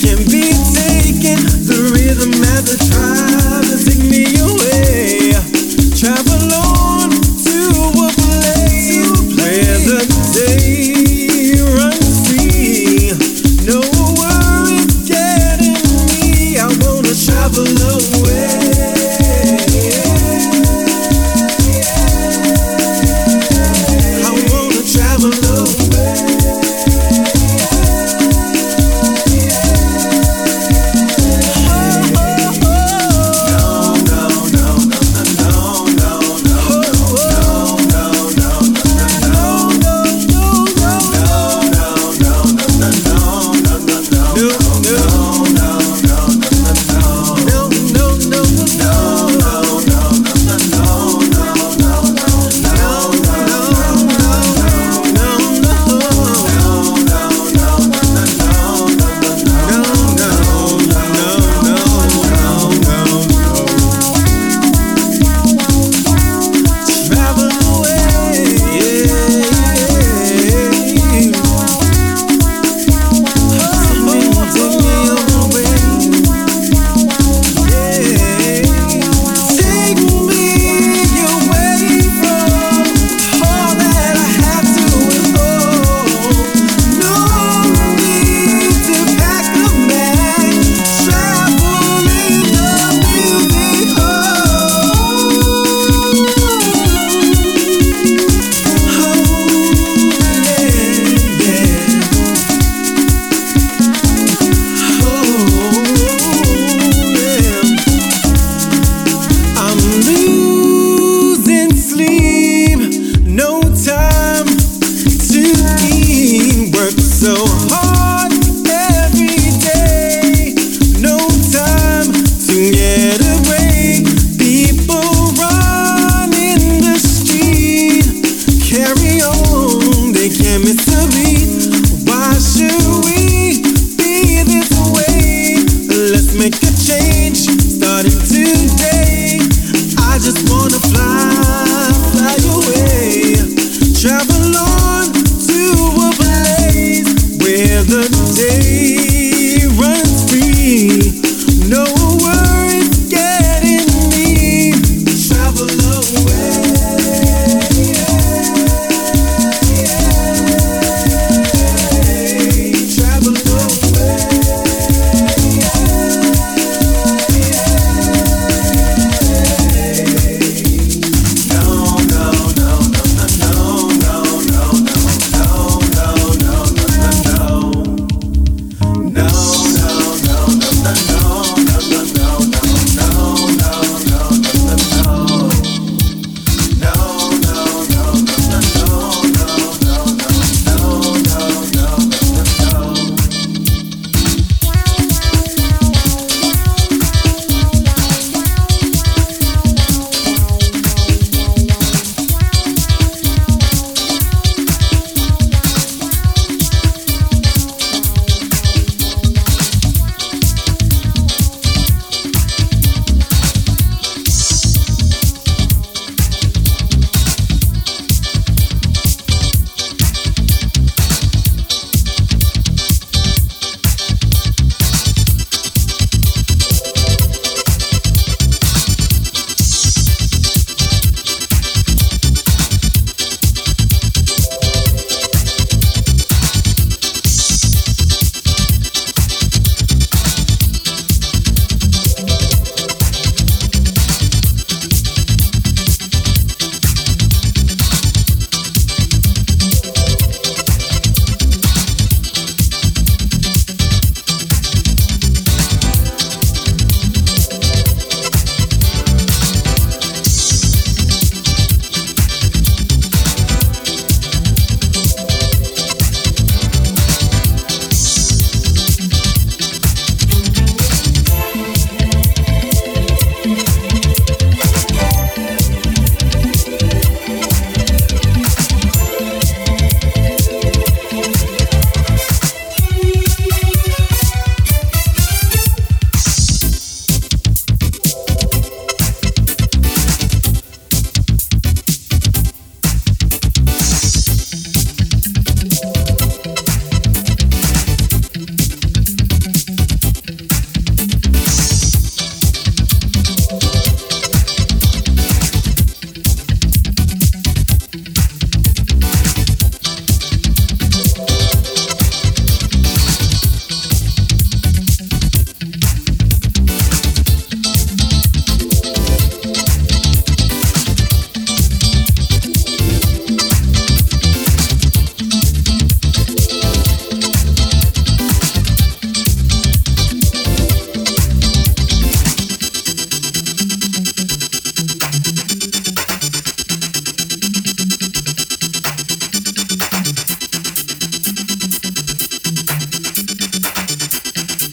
can be away.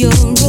You.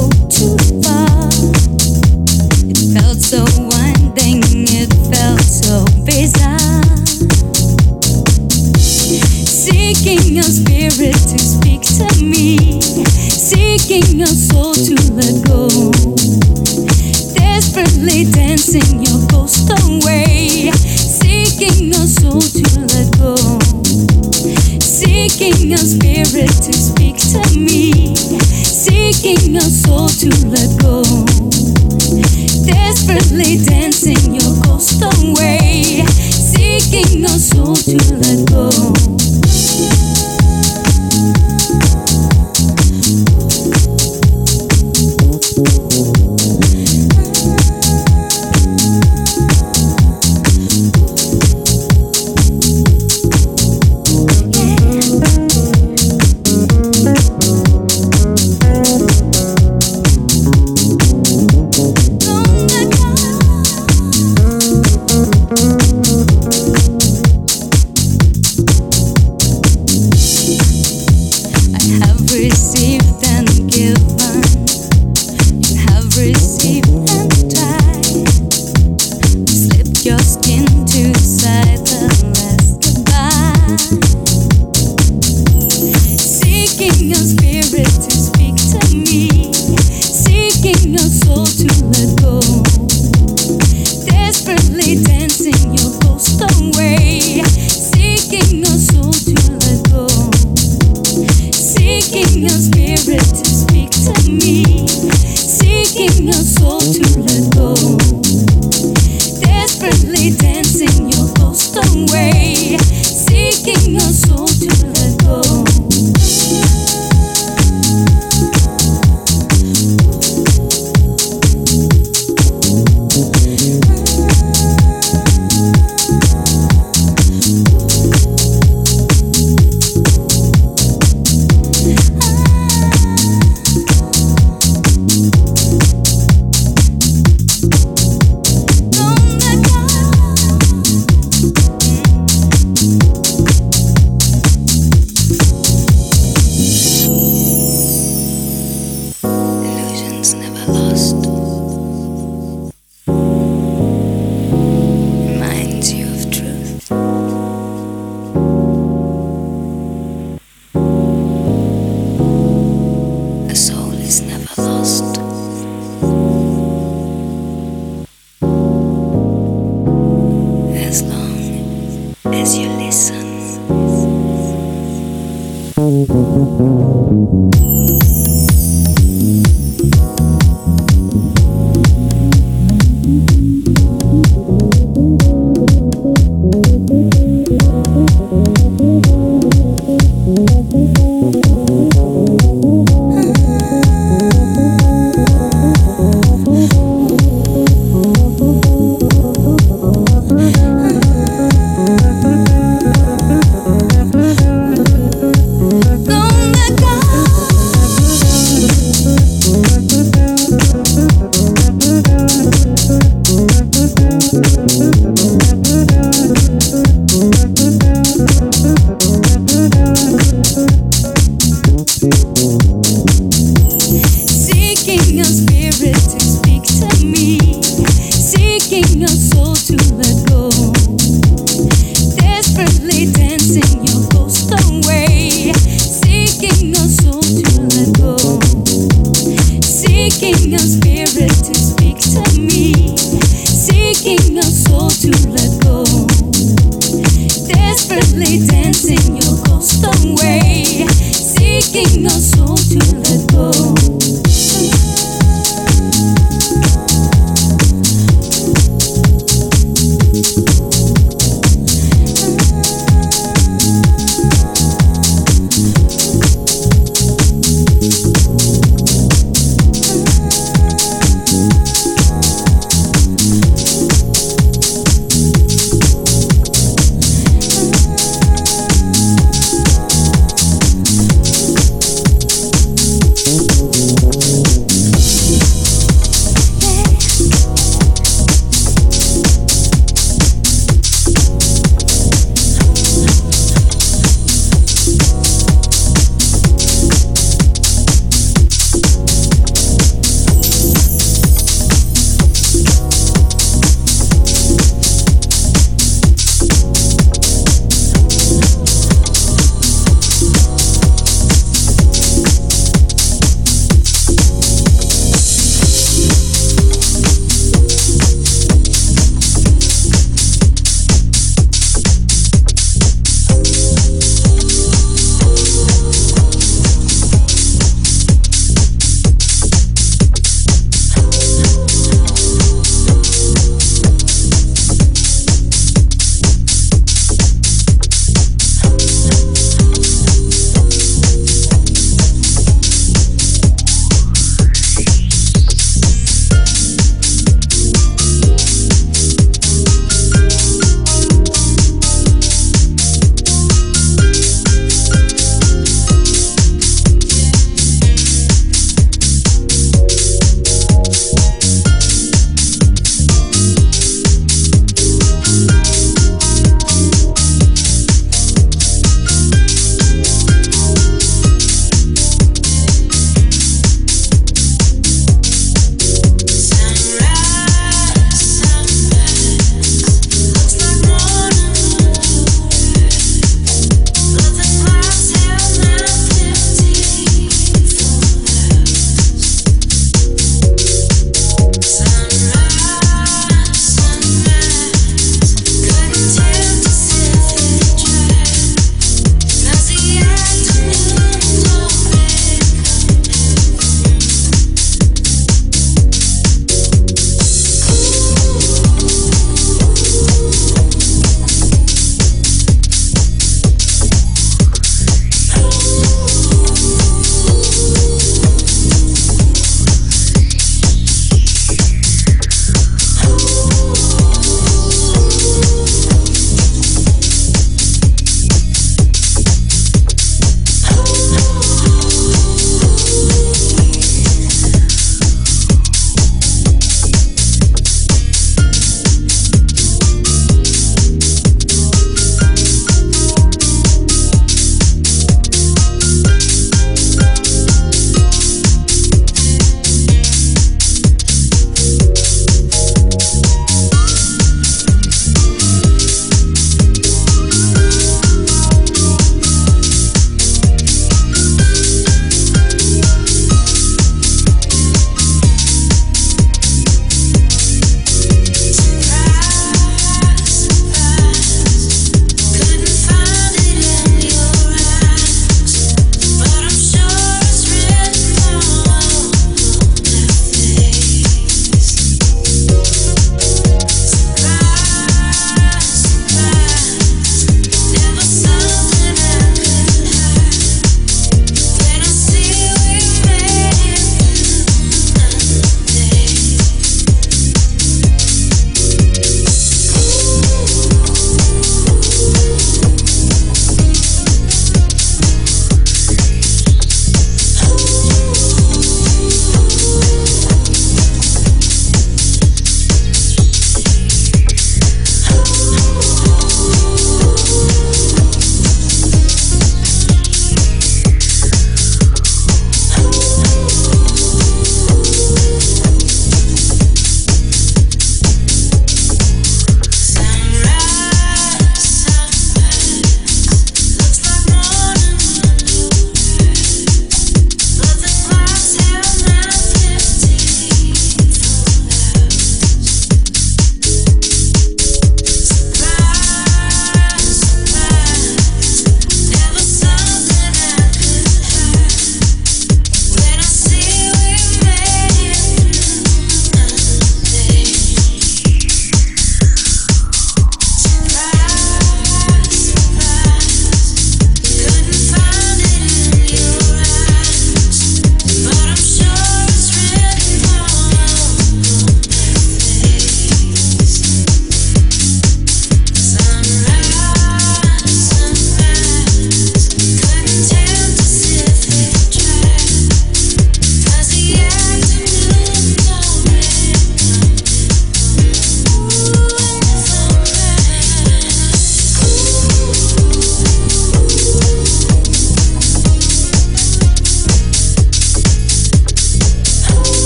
lost.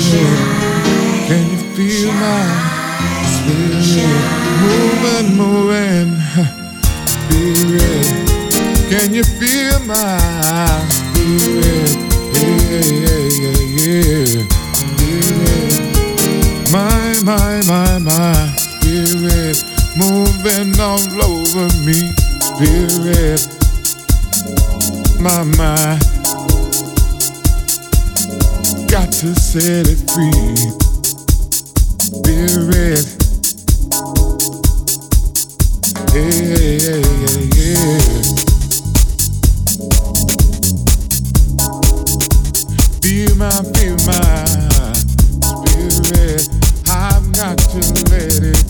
shine, Can you feel my spirit moving, moving? Spirit, can you feel my spirit? Yeah, yeah, yeah, yeah. Spirit, my, my, my, my spirit moving all over me. Spirit, my, my got to set it free. Be ready. Hey, yeah, yeah, yeah. Be my, be my spirit. I've got to let it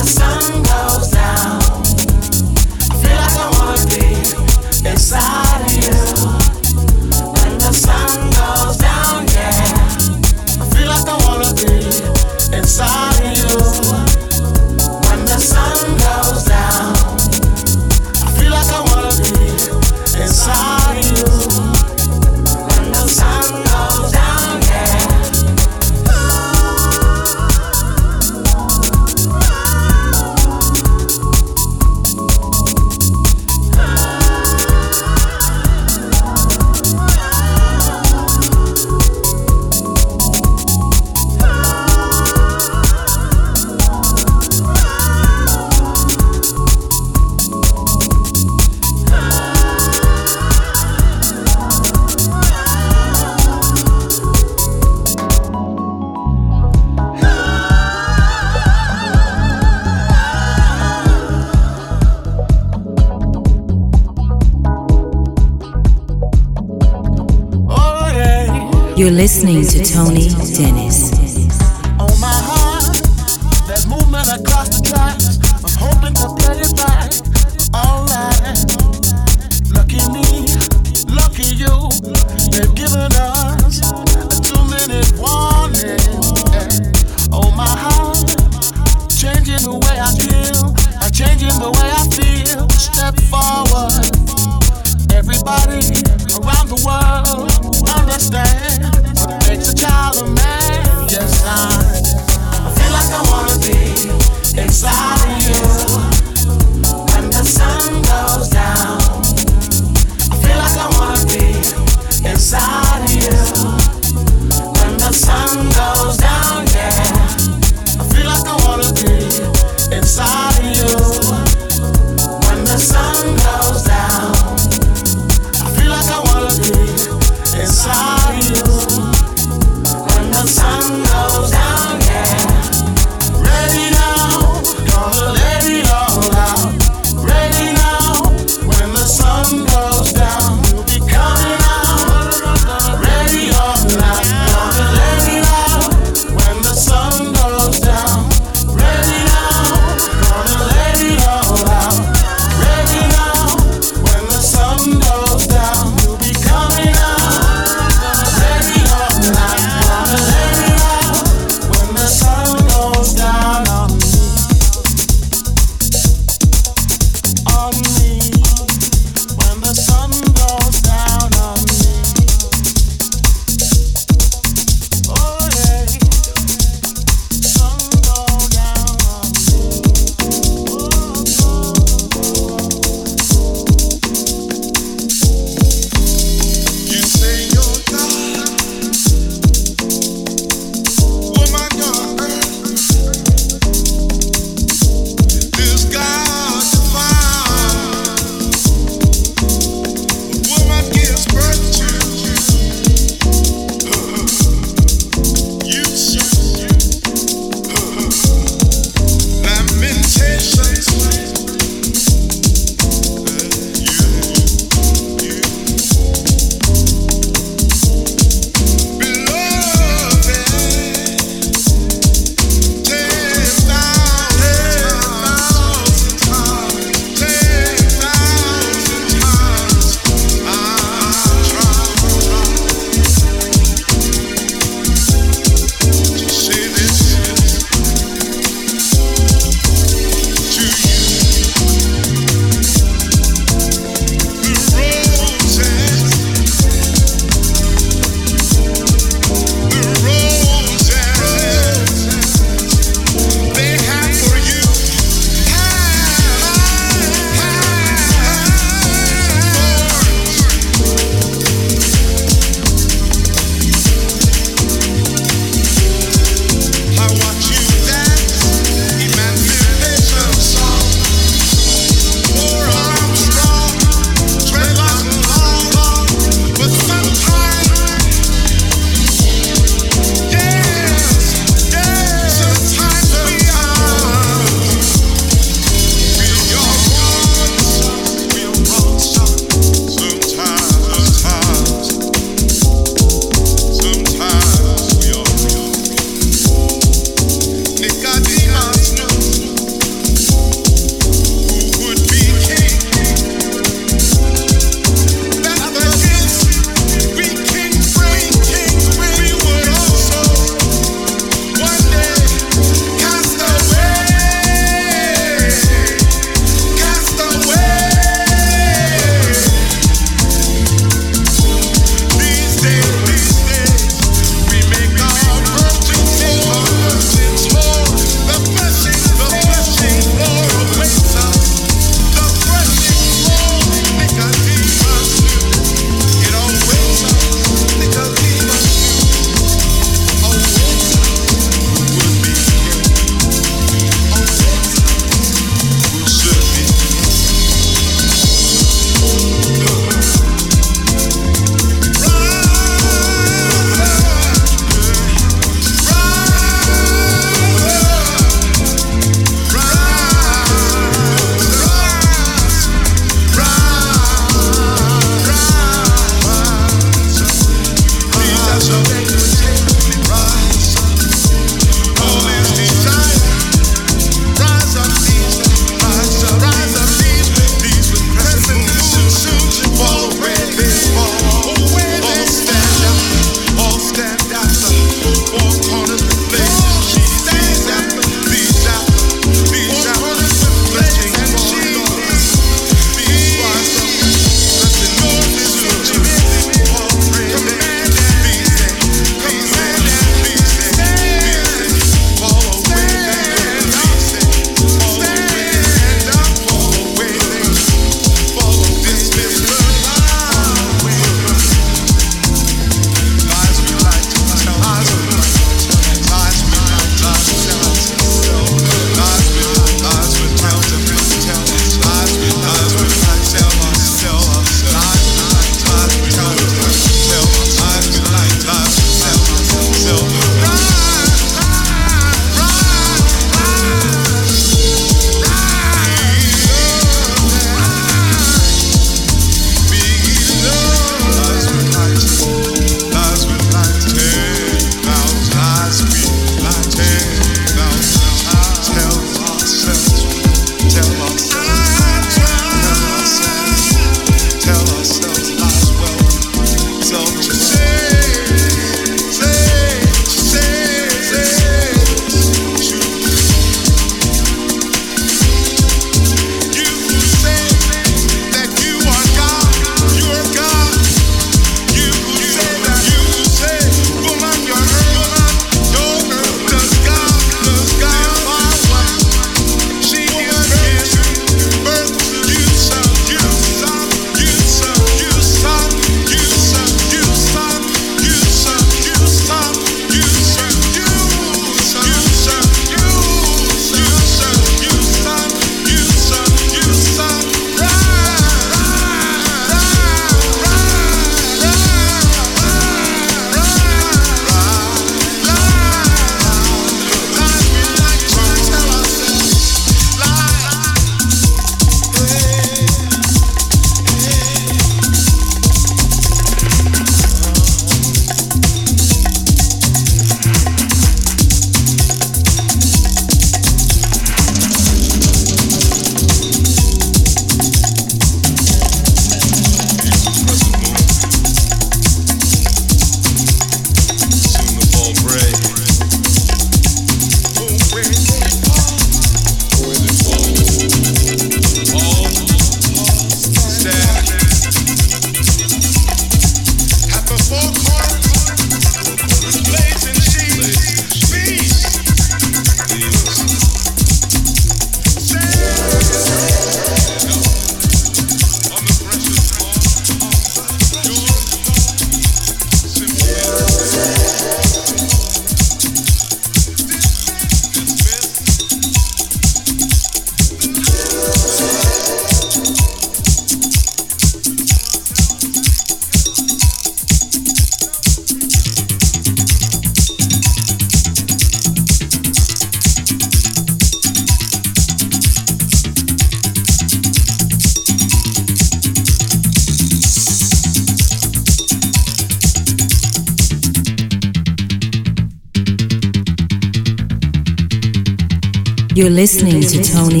listening to Tony